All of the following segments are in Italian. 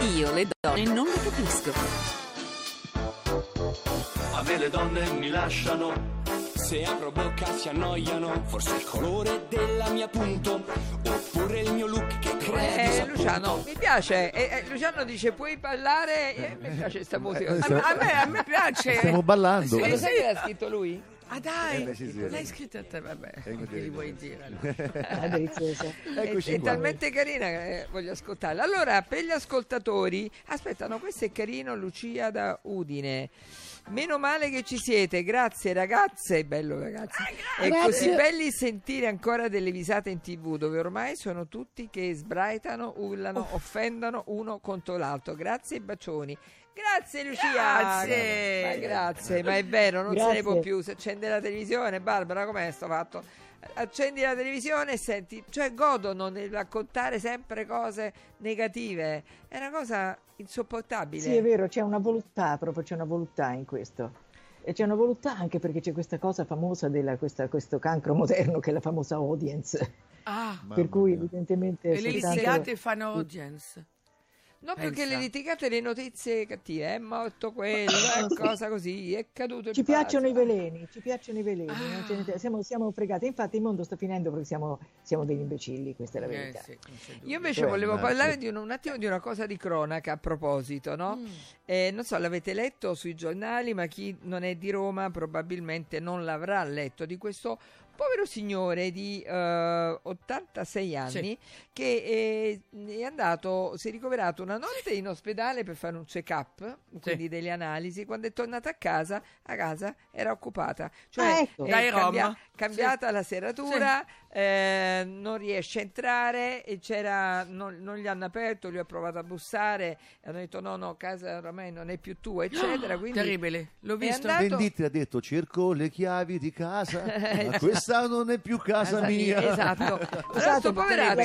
Io le donne non le capisco. A me le donne mi lasciano Se apro bocca si annoiano, forse il colore della mia punto, oppure il mio look che crea Eh. Luciano, mi piace. Eh, eh, Luciano dice: Puoi ballare? Eh, mi piace questa musica. Eh, Ah, stiamo- ma a me, a me piace. Stiamo ballando. Lo sai che l'ha scritto lui? Ah dai, Eh beh, sì, sì, l'hai sì. scritto a te, vabbè, Ecco, che gli vuoi dire? allora? È è, talmente carina che eh, voglio ascoltarla. Allora, per gli ascoltatori, aspettano, questo è carino, Lucia da Udine. Meno male che ci siete, grazie ragazze, bello ragazzi. È così belli sentire ancora delle visate in tv dove ormai sono tutti che sbraitano, urlano, offendono uno contro l'altro. Grazie e bacioni. Grazie Lucia. Grazie. Ma grazie, ma è vero, non se ne Grazie. può più. Se accende la televisione, Barbara, com'è sto fatto? Accendi la televisione e senti, cioè godono nel raccontare sempre cose negative. È una cosa insopportabile. Sì, è vero, c'è una voluttà, proprio c'è una voluttà in questo. E c'è una voluttà anche perché c'è questa cosa famosa della questa- questo cancro moderno che è la famosa audience. Ah, per cui mia. evidentemente e le soltanto- litigate fanno audience. No, perché Pensa. le litigate le notizie cattive, è morto quello, è cosa così, è caduto il Ci piacciono i veleni, ci piacciono i veleni, non ce ne- Ah. siamo, siamo fregati. Infatti il mondo sta finendo perché siamo, siamo degli imbecilli, questa è la Eh, verità. sì, non c'è dubbio. Io invece Cioè, volevo parlare di un, un attimo di una cosa di cronaca a proposito, no? Mm. Eh, non so, l'avete letto sui giornali, ma chi non è di Roma probabilmente non l'avrà letto di questo povero signore di eh, 86 anni che eh, è andato, si è ricoverato una notte in ospedale per fare un check-up, quindi delle analisi, quando è tornato a casa, a casa era occupata, cioè Ah, ecco. è Dai, cambia- cambiata la serratura, eh, non riesce a entrare e c'era, non, non gli hanno aperto, lui ha provato a bussare e hanno detto no, no, casa oramai non è più tua, eccetera. Quindi Terribile, l'ho visto. andato- Venditti ha detto cerco le chiavi di casa, Eh, ma questa non è più casa Casa mia. mia, esatto. Ma poveraccio,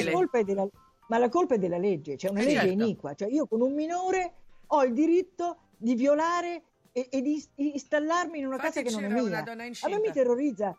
la colpa è della, ma la colpa è della legge, c'è una Eh, legge certo. iniqua, cioè io con un minore ho il diritto di violare e, e di installarmi in una Infatti casa che non è mia. una donna A me mi terrorizza.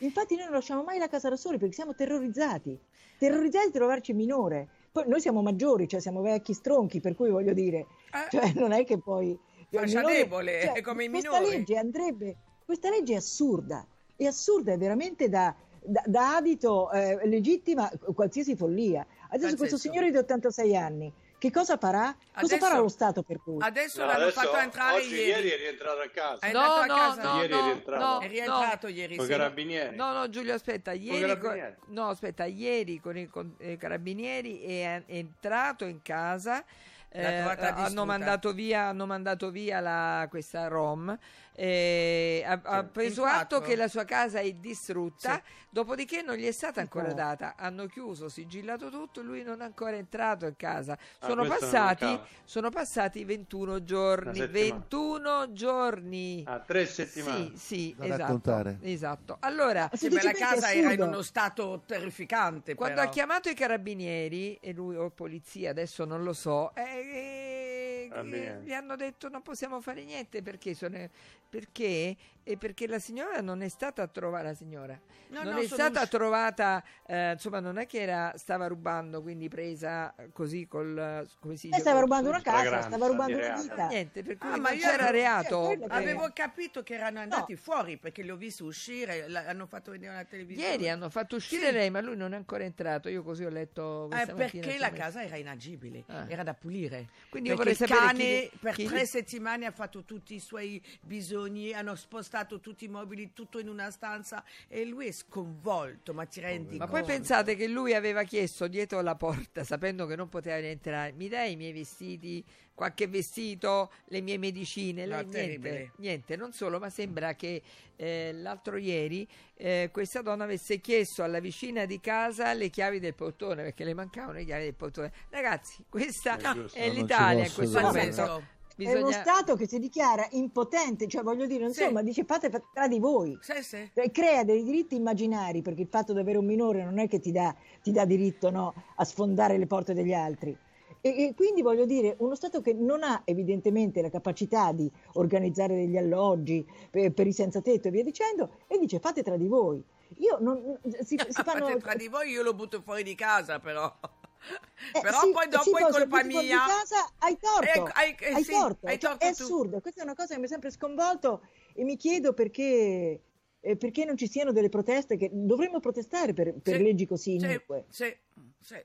Infatti noi non lasciamo mai la casa da soli perché siamo terrorizzati, terrorizzati di trovarci minore. Poi noi siamo maggiori, cioè siamo vecchi stronchi, per cui voglio dire, Eh. cioè non è che poi... il Fascia minore- debole, cioè, è come i questa minori. legge andrebbe, questa legge è assurda, è assurda, è veramente da, da, da adito eh, legittima qualsiasi follia. Adesso questo Pazzesco. signore di 86 anni, che cosa farà? Cosa Adesso- farà lo Stato per cui? Adesso No, l'hanno adesso, fatto entrare oggi, ieri. ieri è rientrato a casa. È no, a no, casa. no, Ieri è no, rientrato. no, È rientrato no. ieri Con i carabinieri. No, no, Giulio, aspetta, ieri con, no, aspetta, ieri con i con- eh, carabinieri è, è entrato in casa. Eh, hanno, mandato via, hanno mandato via la, questa Rom eh, ha, ha preso in atto che la sua casa è distrutta Sì. dopodiché non gli è stata ancora Ecco. data hanno chiuso, sigillato tutto lui non è ancora entrato in casa Ah, sono, mi passati, sono passati 21 giorni Una settimana. 21 giorni Ah, tre settimane. sì, sì, Da esatto, raccontare. esatto. Allora, Sì, la casa era in uno stato terrificante. quando però. ha chiamato i carabinieri, e lui o polizia, adesso non lo so, eh, eh, Carabinieri. gli hanno detto non possiamo fare niente perché, sono, perché? E perché la signora non è stata trovata, la signora No, non no, è stata usci- trovata, eh, insomma non è che era, stava rubando, quindi presa così col, eh, come si dice? Eh, stava col- rubando una casa, stava rubando una vita. Niente, per cui Ah, ma io c'era ero- reato. cioè, Avevo capito che erano andati fuori perché li ho visti uscire, l- hanno fatto vedere una televisione. Ieri hanno fatto uscire Sì. lei, ma lui non è ancora entrato. Io così ho letto Eh, questa mattina perché su la casa era inagibile, Ah. era da pulire. Quindi io perché vorrei il sapere cane chi- per chi- tre settimane ha fatto tutti i suoi bisogni, hanno spostato tutti i mobili, tutto in una stanza e lui è sconvolto, ma ti rendi Ma conto? poi pensate che lui aveva chiesto dietro la porta, sapendo che non poteva rientrare, mi dai i miei vestiti, qualche vestito, le mie medicine? No, Lei niente, terribile. niente, non solo, ma sembra che eh, l'altro ieri eh, questa donna avesse chiesto alla vicina di casa le chiavi del portone, perché le mancavano le chiavi del portone. Ragazzi, questa È giusto. è No, non ci l'Italia in questo momento. Pazzesco. È uno Bisogna... Stato che si dichiara impotente, cioè voglio dire, Sì. insomma, dice fate tra di voi. Sì, sì. Crea dei diritti immaginari perché il fatto di avere un minore non è che ti dà, ti dà diritto no, a sfondare le porte degli altri. E, e quindi voglio dire, uno Stato che non ha evidentemente la capacità di organizzare degli alloggi per, per i senza tetto e via dicendo, e dice fate tra di voi. Io non, si, si fanno... Fate tra di voi, io lo butto fuori di casa però. Eh, Però sì, poi dopo sì, è colpa mia. casa hai torto. Eh, hai- eh, hai sì, torto, hai cioè, torto è tu. assurdo, questa è una cosa che mi ha sempre sconvolto e mi chiedo perché, eh, perché non ci siano delle proteste che dovremmo protestare per, per leggi così sì, inique. sì, sì.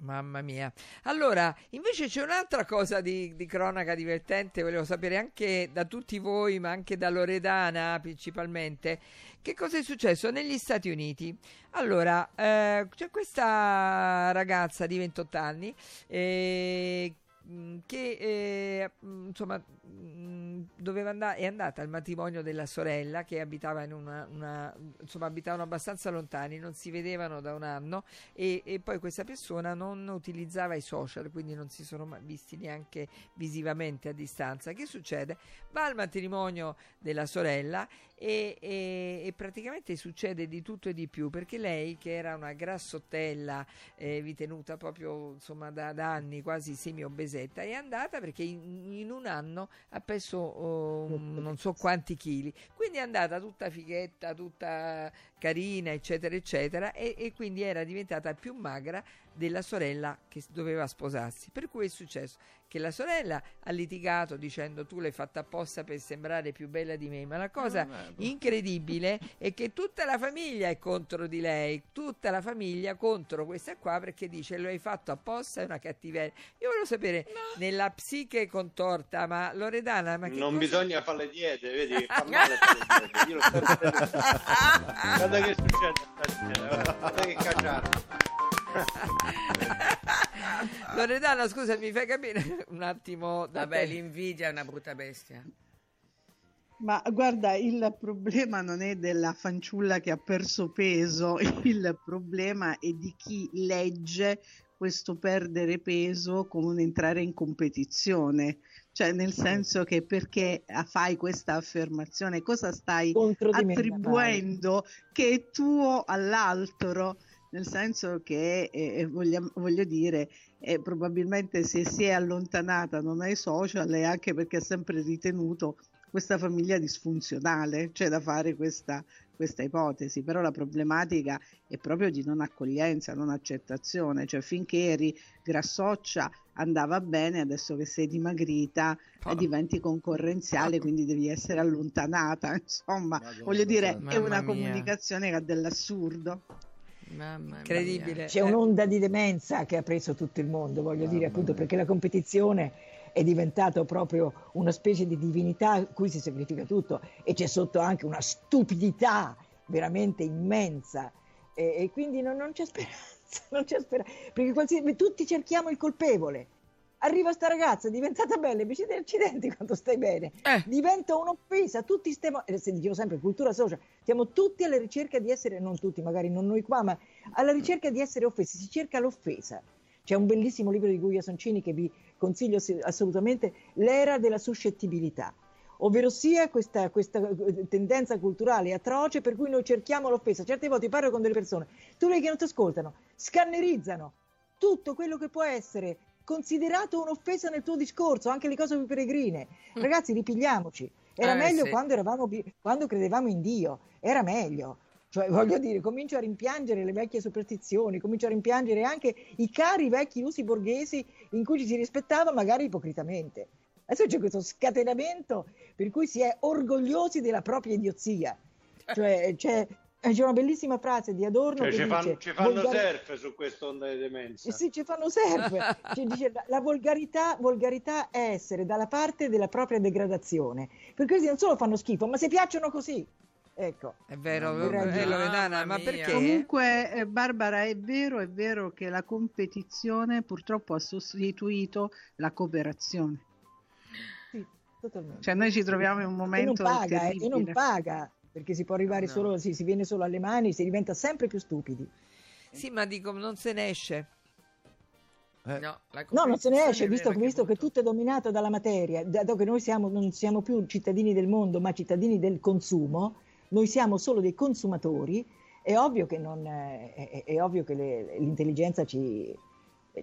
Mamma mia. Allora, invece c'è un'altra cosa di, di cronaca divertente, volevo sapere anche da tutti voi, ma anche da Loredana principalmente, che cosa è successo negli Stati Uniti. Allora, eh, c'è questa ragazza di 28 anni eh, che eh, mh, insomma mh, doveva andare, è andata al matrimonio della sorella che abitava in una, una- insomma abitavano abbastanza lontani, non si vedevano da un anno e, e poi questa persona non utilizzava i social, quindi non si sono visti neanche visivamente a distanza. Che succede? Va al matrimonio della sorella e, e- e praticamente succede di tutto e di più perché lei, che era una grassottella eh, ritenuta proprio insomma da, da anni quasi semi-obesetta, è andata perché in, in un anno ha perso oh, non so quanti chili. Quindi è andata tutta fighetta, tutta carina, eccetera, eccetera, e, e quindi era diventata più magra della sorella che doveva sposarsi. Per cui è successo che la sorella ha litigato dicendo tu l'hai fatta apposta per sembrare più bella di me, ma la cosa incredibile è che tutta la famiglia è contro di lei, tutta la famiglia contro questa qua perché dice lo hai fatto apposta, è una cattiveria. Io volevo sapere nella psiche contorta, ma Loredana, ma che Non cosa- bisogna fare le diete, vedi che fa male fare le diete. Io lo sto vedendo. Guarda che succede stasera, guarda, che cacciata. Loredana, scusa, mi fai capire un attimo da Vabbè, te. l'invidia è una brutta bestia. Ma guarda, il problema non è della fanciulla che ha perso peso, il problema è di chi legge questo perdere peso come un entrare in competizione, cioè nel senso che perché fai questa affermazione, cosa stai attribuendo che è tuo all'altro? Nel senso che eh, vogliamo- voglio dire, eh, probabilmente se si è allontanata non ai social è anche perché ha sempre ritenuto questa famiglia disfunzionale, c'è da fare questa, questa ipotesi, però la problematica è proprio di non accoglienza, non accettazione, cioè finché eri grassoccia andava bene, adesso che sei dimagrita eh, diventi concorrenziale, quindi devi essere allontanata, insomma, Madonna voglio dire, è una mia. comunicazione che ha dell'assurdo. Mamma Incredibile. C'è un'onda di demenza che ha preso tutto il mondo, voglio dire, appunto, perché la competizione è diventata proprio una specie di divinità a cui si sacrifica tutto e c'è sotto anche una stupidità veramente immensa e, e quindi non, non c'è speranza, non c'è speranza, perché qualsiasi, tutti cerchiamo il colpevole. Arriva sta ragazza, è diventata bella, invece di accidenti quando stai bene, Eh. diventa un'offesa, tutti stiamo, eh, se dicevo sempre cultura social, siamo tutti alla ricerca di essere, non tutti, magari non noi qua, ma alla ricerca di essere offesi, si cerca l'offesa. C'è un bellissimo libro di Guia Soncini che vi consiglio ass- assolutamente, L'era della suscettibilità, ovvero sia questa, questa eh, tendenza culturale atroce per cui noi cerchiamo l'offesa. Certe volte parlo con delle persone, tu vedi che non ti ascoltano, scannerizzano tutto quello che può essere considerato un'offesa nel tuo discorso, anche le cose più peregrine. Ragazzi, ripigliamoci. Era Eh, meglio sì. quando, eravamo, quando credevamo in Dio, era meglio. Cioè, voglio dire, comincio a rimpiangere le vecchie superstizioni, comincio a rimpiangere anche i cari vecchi usi borghesi in cui ci si rispettava magari ipocritamente. Adesso c'è questo scatenamento per cui si è orgogliosi della propria idiozia. Cioè, c'è, c'è una bellissima frase di Adorno Cioè, che ci dice... fanno, ci fanno "Volgari- surf su quest'onda di demenza. eh sì, ci fanno surf. Ci dice, la, la volgarità, volgarità è essere dalla parte della propria degradazione. Per così non solo fanno schifo, ma si piacciono così. Ecco. È vero, eh. Loredana, Mamma ma perché? Comunque, eh, Barbara, è vero, è vero che la competizione purtroppo ha sostituito la cooperazione. Sì, totalmente. Cioè noi ci troviamo in un e non momento paga, eh, e non paga, perché si può arrivare No. solo, si, si viene solo alle mani, si diventa sempre più stupidi. Sì, ma dico, non se ne esce. Eh, No, No, non se ne esce, visto, visto che tutto è dominato dalla materia, dato che noi siamo, non siamo più cittadini del mondo, ma cittadini del consumo, noi siamo solo dei consumatori, è ovvio che, non, eh, è, è ovvio che le- l'intelligenza ci,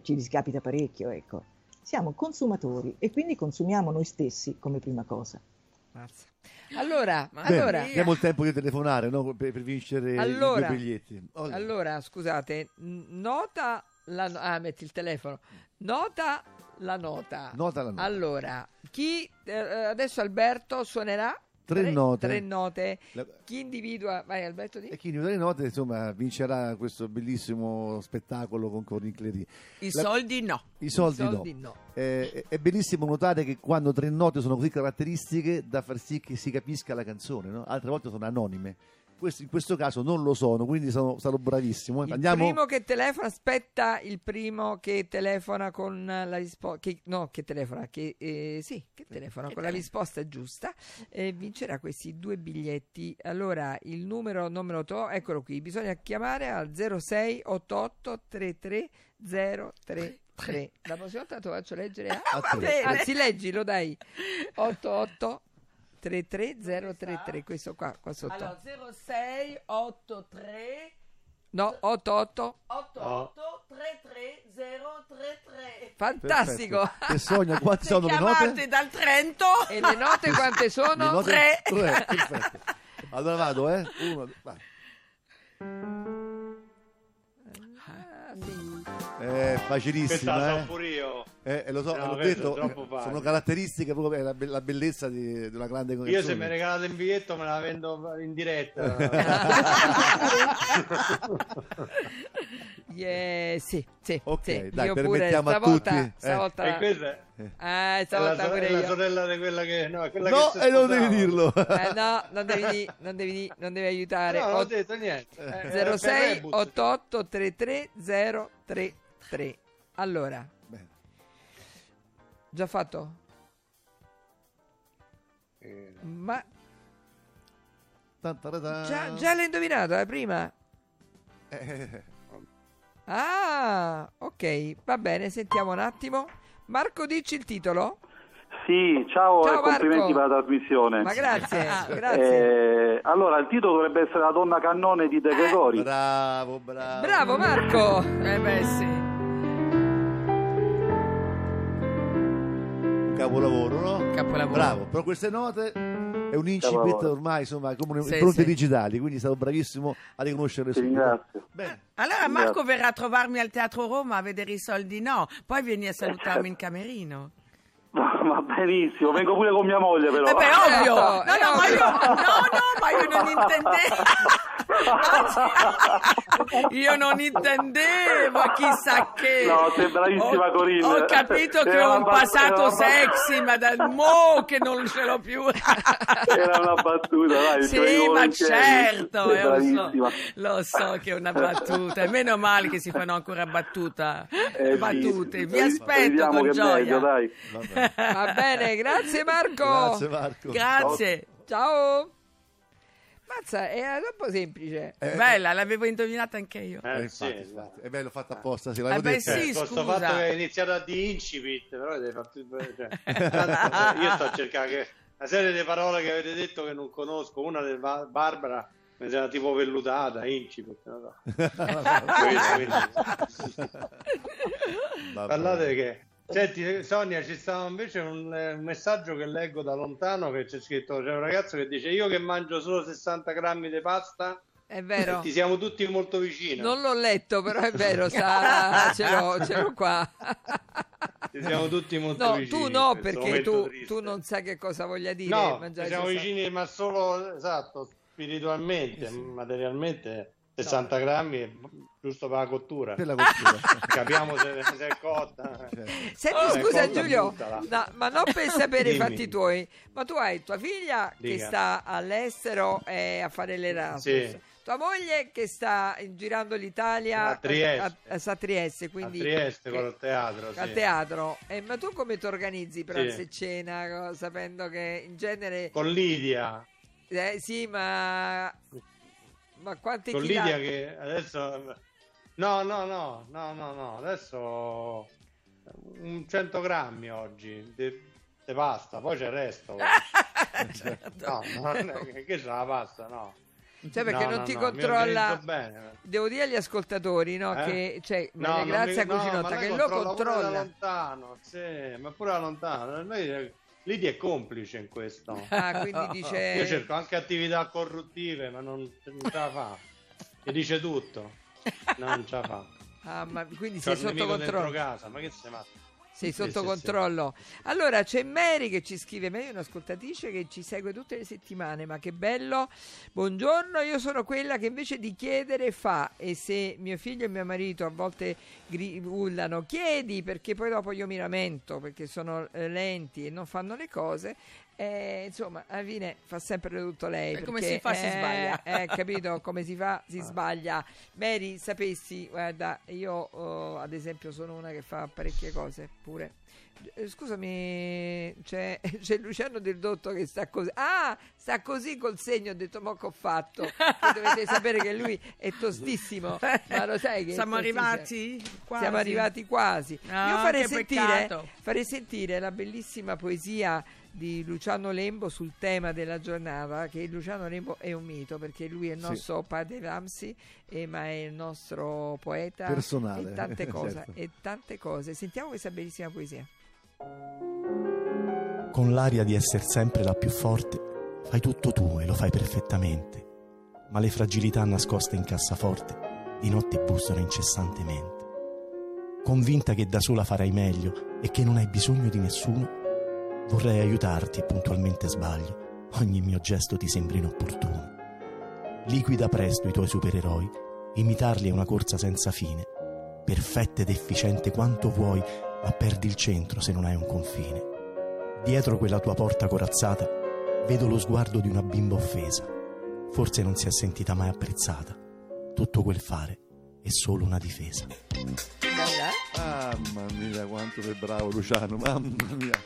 ci discapita parecchio, ecco. Siamo consumatori e quindi consumiamo noi stessi come prima cosa. Mazza. Allora, Bene, allora, abbiamo il tempo di telefonare no? per, per vincere Allora, i due biglietti. Allora, allora, scusate, nota la no- ah, metti il telefono. Nota la nota. Nota la nota. Allora, chi eh, adesso Alberto suonerà Tre note. tre note. La- Chi individua? Vai Alberto di. E chi individua le note, insomma, vincerà questo bellissimo spettacolo con Corinne Clery. I La- soldi no. I soldi, soldi no. no. Eh, è- è bellissimo notare che quando tre note sono così caratteristiche da far sì che si capisca la canzone, no? altre volte sono anonime. Questo- in questo caso non lo sono, quindi sono, sarò bravissimo. Il Andiamo. primo che telefona, aspetta il primo che telefona con la risposta, no, che telefona, che eh, sì, che telefona con la risposta giusta, e vincerà questi due biglietti. Allora, il numero non me lo to, eccolo qui, bisogna chiamare al 0688 33 033. La prossima volta te lo faccio leggere a... A tre. bene. Anzi, leggilo, dai. 88 33 033, questo qua, qua sotto. Allora, 0683 No, 88 88 33033. Fantastico! Perfetto. Che sogna, quante sono le chiamate note? dal Trento E le note quante Le sono? note- Tre. Tre, perfetto. Allora vado, eh? Uno, vai. Ah, sì. È Questa facilissima, la eh? So pure. Eh, eh, lo so, No, l'ho questo detto, è eh, sono caratteristiche proprio è la, be- la bellezza di, di una grande canzone. Io se mi regalate un biglietto me la vendo in diretta. Yeah, sì, sì, Ok, sì. dai, io pure permettiamo a stavolta, tutti, eh. stavolta, e questa è, è la, stavolta so- pure è la sorella di quella che... No, è quella No, che e non devi dirlo. Eh, no, non devi, non devi, non devi aiutare. No, non ho detto niente. Eh, per 06 rebus. 88 33 033. Allora. Già fatto? Eh, Ma Tan-taradan. già, già l'hai indovinato, eh, prima? Eh, Ah, ok, va bene, sentiamo un attimo. Marco, dici il titolo? Sì, ciao, Ciao, e complimenti Marco. per la trasmissione. Ma grazie, grazie. Eh, allora, il titolo dovrebbe essere La donna cannone di De Eh. Gregori. bravo, bravo. Bravo Marco! Eh beh sì. Capolavoro, no? Capolavoro. Bravo, però queste note è un incipit ormai, insomma, come Sì, impronte sì. digitali, quindi sarò bravissimo a riconoscere subito. ringrazio. Bene. Allora Marco verrà a trovarmi al Teatro Roma a vedere i soldi no, poi vieni a salutarmi in camerino. Va benissimo, vengo pure con mia moglie però. Eh beh, ovvio! Certo, No, è no, ma io, no, no, ma io non intendevo. io non intendevo, chissà che. No, sei bravissima, Ho- Corinne. Ho capito che Era ho un passato era una bat- sexy, ma dal mo che non ce l'ho più. Era una battuta, dai. Sì, ma volentieri. certo, eh, lo, so, lo so che è una battuta. E meno male che si fanno ancora battuta. Eh, battute. sì, Vi aspetto con gioia. meglio. Va bene, grazie Marco! Grazie Marco. Grazie. Ciao! Mazza, è troppo semplice. Eh, Bella, l'avevo indovinata anche io. eh, Eh, infatti, sì, infatti. È bello fatto apposta, sì, l'avevo Eh beh, sì, Eh, questo fatto che è iniziato a di incipit, però avete fatto cioè, io sto a cercare che una serie di parole che avete detto che non conosco, una di Ba- Barbara mi sembra tipo vellutata, incipit, Vabbè. Parlate che Senti, Sonia, ci stava invece un, eh, un messaggio che leggo da lontano che c'è scritto: c'è un ragazzo che dice: Io che mangio solo 60 grammi di pasta, È vero. ti siamo tutti molto vicini. Non l'ho letto, però è vero, sa, ce, l'ho, ce l'ho qua. Ti siamo tutti molto No, vicini. tu no, perché tu, tu non sai che cosa voglia dire. No, mangiare siamo 60. vicini, ma solo esatto, spiritualmente, materialmente 60 grammi è giusto per la cottura. Per la cottura. Capiamo se, se è cotta. Senti, Oh, scusa ecco, Giulio, no, ma non per sapere i fatti tuoi, ma tu hai tua figlia che Dica. sta all'estero e a fare l'Erasmus, Sì. tua moglie che sta girando l'Italia A Trieste. a, a- a Trieste, A quindi Trieste che- con il teatro. al sì. teatro. Eh, ma tu come ti organizzi pranzo Sì. e cena, sapendo che in genere... Con Lidia. Eh, sì, ma... Ma quanti Con chila- Lidia che adesso... No, no, no, no, no, no. Adesso un 100 grammi oggi di pasta, poi c'è il resto. No, no, non è- che c'è la pasta, no. Cioè, perché No, non no, ti no, controlla... Devo dire agli ascoltatori, no, Eh? che cioè, No, Grazia mi- no, Cucinotta, che lo controlla pure lontano, sì, ma pure da lontano. Lei, Lidia è complice in questo. Ah, quindi dice... Io cerco anche attività corruttive, ma non, non ce la fa. Mi dice tutto. Non ce la fa. Ah, ma quindi C'ho sei sotto controllo. casa, ma che sei matto? Sei Sì, sotto sì, controllo. Allora c'è Mary che ci scrive, Mary è un'ascoltatrice che ci segue tutte le settimane, ma che bello. Buongiorno, io sono quella che invece di chiedere fa e se mio figlio e mio marito a volte urlano chiedi perché poi dopo io mi lamento perché sono eh, lenti e non fanno le cose. Eh, insomma, alla fine fa sempre tutto lei. E come perché, si fa, si eh, sbaglia. Eh, capito? Come si fa, si sbaglia. Mary, sapessi, guarda, io oh, ad esempio sono una che fa parecchie cose pure. Eh, Scusami, c'è, c'è Luciano Del Dotto che sta così. Ah, sta così col segno. Ho detto, mo che ho fatto. Che dovete sapere che lui è tostissimo. Ma lo sai che Siamo arrivati? Quasi. Siamo arrivati quasi. Ah, Io farei sentire, farei sentire la bellissima poesia di Luciano Lembo sul tema della giornata, che Luciano Lembo è un mito perché lui è il Sì. nostro padre Ramsi, eh, ma è il nostro poeta Personale, e tante cose, certo. e tante cose. Sentiamo questa bellissima poesia. Con l'aria di essere sempre la più forte, fai tutto tu e lo fai perfettamente. Ma le fragilità nascoste in cassaforte di notte bussano incessantemente. Convinta che da sola farai meglio e che non hai bisogno di nessuno, vorrei aiutarti e puntualmente sbaglio. Ogni mio gesto ti sembra inopportuno. Liquida presto i tuoi supereroi, imitarli è una corsa senza fine. Perfetta ed efficiente quanto vuoi, ma perdi il centro se non hai un confine. Dietro quella tua porta corazzata vedo lo sguardo di una bimba offesa. Forse non si è sentita mai apprezzata. Tutto quel fare è solo una difesa. Mamma mia, quanto sei bravo Luciano, mamma mia.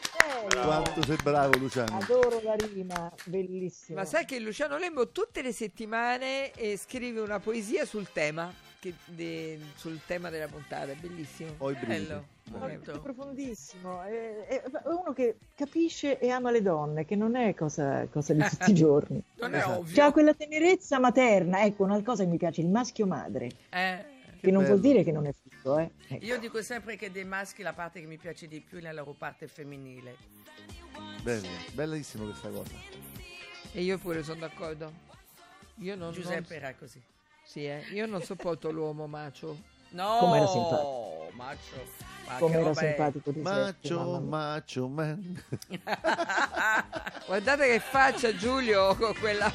Quanto sei bravo Luciano. Adoro la rima, bellissima. Ma sai che Luciano Lembo tutte le settimane eh, scrive una poesia sul tema, che- de- sul tema della puntata, è bellissimo. Ho i brividi. Bello. Molto profondissimo, è, è- è uno che capisce e ama le donne, che non è cosa, cosa di tutti i giorni. Non è ovvio. C'ha quella tenerezza materna, ecco una cosa che mi piace, il maschio madre, Eh, che non vuol bello. dire che non è figo, eh. Ecco. io dico sempre che dei maschi la parte che mi piace di più è la loro parte femminile. Bello, bellissimo questa cosa. E io pure sono d'accordo. Io non, Giuseppe non- era così. sì, eh, io non sopporto l'uomo macio. No, Com'era simpatico. macio. Ma Come che era roba è? simpatico di Macho, macho, man. Guardate che faccia Giulio con quella...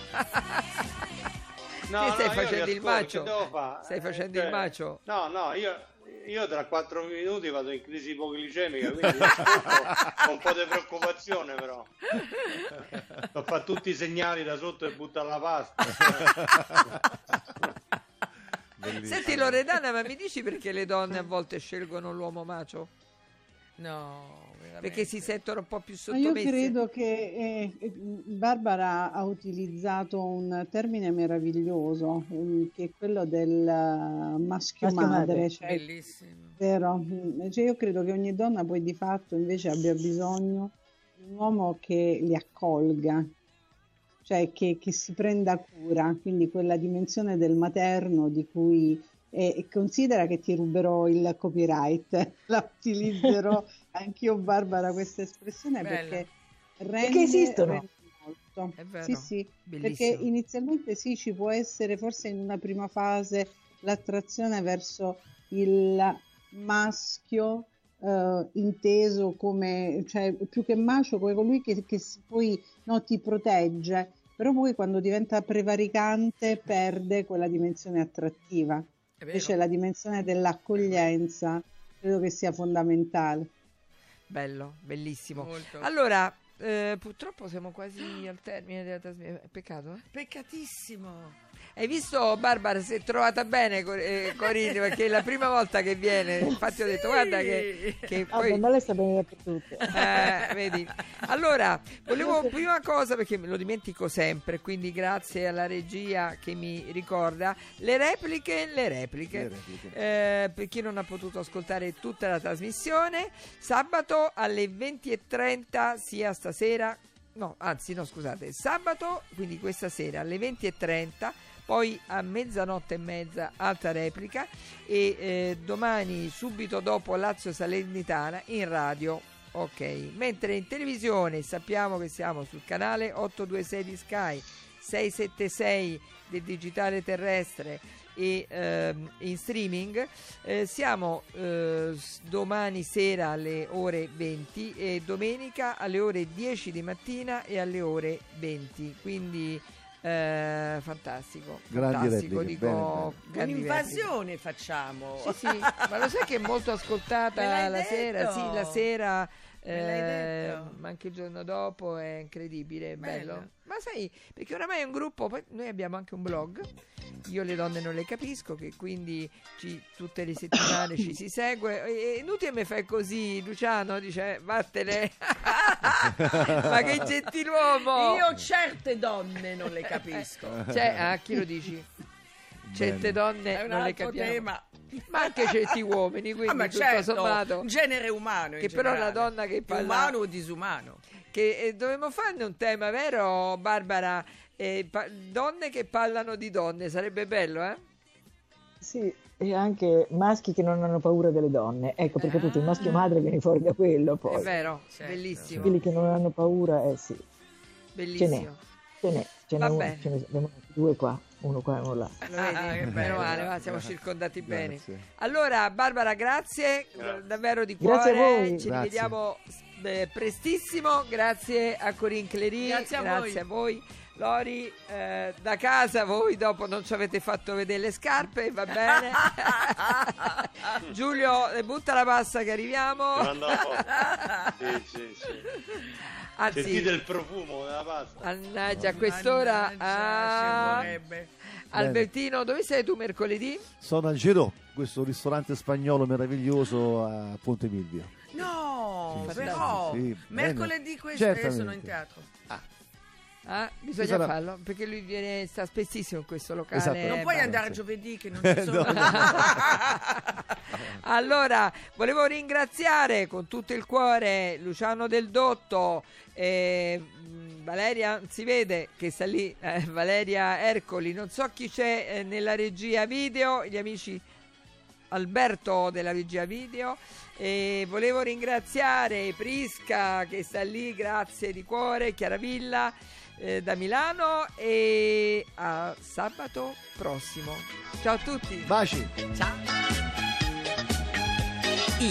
No, Che stai no, io facendo il ascolto, macio? Stai Eh, facendo cioè, il macio? No, no, io, io tra quattro minuti vado in crisi ipoglicemica, quindi con un po' di preoccupazione però. Ho fatto tutti i segnali da sotto e butta la pasta. Bellissimo. Senti Loredana, ma mi dici perché le donne a volte scelgono l'uomo macio? No, veramente. Perché si sentono un po' più Ma io credo che eh, Barbara ha utilizzato un termine meraviglioso, mm, che è quello del eh, maschio, Maschio madre, madre. cioè, Bellissimo. vero? Mm, cioè, io credo che ogni donna poi di fatto invece abbia bisogno di un uomo che li accolga, cioè che, che si prenda cura, quindi quella dimensione del materno di cui e, considera che ti ruberò il copyright, la utilizzerò anch'io Barbara questa espressione Bella. perché rende, Perché esistono. rende molto. È vero. Sì, sì, perché inizialmente sì, ci può essere forse in una prima fase l'attrazione verso il maschio eh, inteso come, cioè più che macio, come colui che, che poi no, ti protegge, però poi quando diventa prevaricante perde quella dimensione attrattiva. Invece la dimensione dell'accoglienza credo che sia fondamentale. Bello, bellissimo. Molto. Allora, eh, purtroppo siamo quasi al termine della trasmissione. Peccato, eh? Peccatissimo. Hai visto Barbara si è trovata bene Cor- eh, Corinne perché è la prima volta che viene infatti ho detto guarda che, che Vabbè, poi ma lei sta bene dappertutto. eh, vedi. Allora, volevo prima cosa perché me lo dimentico sempre, quindi grazie alla regia che mi ricorda le repliche, le repliche. Le repliche. Eh, per chi non ha potuto ascoltare tutta la trasmissione, sabato alle 20.30 sia stasera, no, anzi no, scusate, sabato, quindi questa sera alle 20.30 poi a mezzanotte e mezza altra replica e eh, domani subito dopo Lazio Salernitana in radio. Ok, mentre in televisione sappiamo che siamo sul canale 826 di Sky, 676 del digitale terrestre, e ehm, in streaming. Eh, siamo eh, domani sera alle ore 20 e domenica alle ore 10 di mattina e alle ore 20. Quindi eh, fantastico. Grandi fantastico, repliche, dico, bene, grandi Un'invasione facciamo. Sì, sì, ma lo sai che è molto ascoltata la sera? detto. Sì, la sera. Eh, ma anche il giorno dopo è incredibile, è bello. Bello. Ma sai, perché oramai è un gruppo, poi noi abbiamo anche un blog, io le donne non le capisco, che quindi ci- tutte le settimane ci si segue. E, e inutile mi fai così, Luciano dice vattene. ma che gentiluomo! Io certe donne non le capisco. Cioè, a chi lo dici? Certe donne non le capiamo. tema. Ma anche certi uomini, quindi Ah, ma tutto certo, sommato. un genere umano. in Che però la generale. donna che parla- Umano o disumano. Che eh, dovremmo farne un tema, vero, Barbara? Eh, pa- donne che parlano di donne, sarebbe bello, eh? Sì, e anche maschi che non hanno paura delle donne. Ecco, perché tutto il maschio madre viene fuori da quello È poi. vero, Certo. bellissimo, Quelli che non hanno paura, eh sì, ce n'è, bellissimo. ce n'è, ce n'è, uno, ce ne abbiamo due qua, uno qua e uno là. Ah, che bello. male, va, siamo circondati bene. Grazie. Allora, Barbara, grazie, Grazie. davvero di Grazie a cuore. voi. Ci Grazie. rivediamo eh, prestissimo. Grazie a Corinne Clery, Grazie a voi. a voi. Lori, eh, da casa voi dopo non ci avete fatto vedere le scarpe, va bene. Giulio, butta la passa che arriviamo. Sì, sì, sì. Anzi, Sentite il profumo della pasta. mannaggia, a quest'ora. Mannaggia, ah. Albertino, dove sei tu mercoledì? Sono a Giro, questo ristorante spagnolo meraviglioso a Ponte Milvio. No, Sì, però sì, sì, mercoledì questo sono in teatro. Ah, bisogna sarà- farlo perché lui viene, sta spessissimo in questo locale. Esatto. Non Eh, puoi beh, andare sì. giovedì che non ci sono. No. allora, volevo ringraziare con tutto il cuore Luciano Del Dotto, eh, Valeria, si vede che sta lì, eh, Valeria Ercoli, non so chi c'è eh, nella regia video, gli amici Alberto della regia video e volevo ringraziare Prisca che sta lì, grazie di cuore, Chiaravilla eh, da Milano e a sabato prossimo. Ciao a tutti. Baci! Ciao.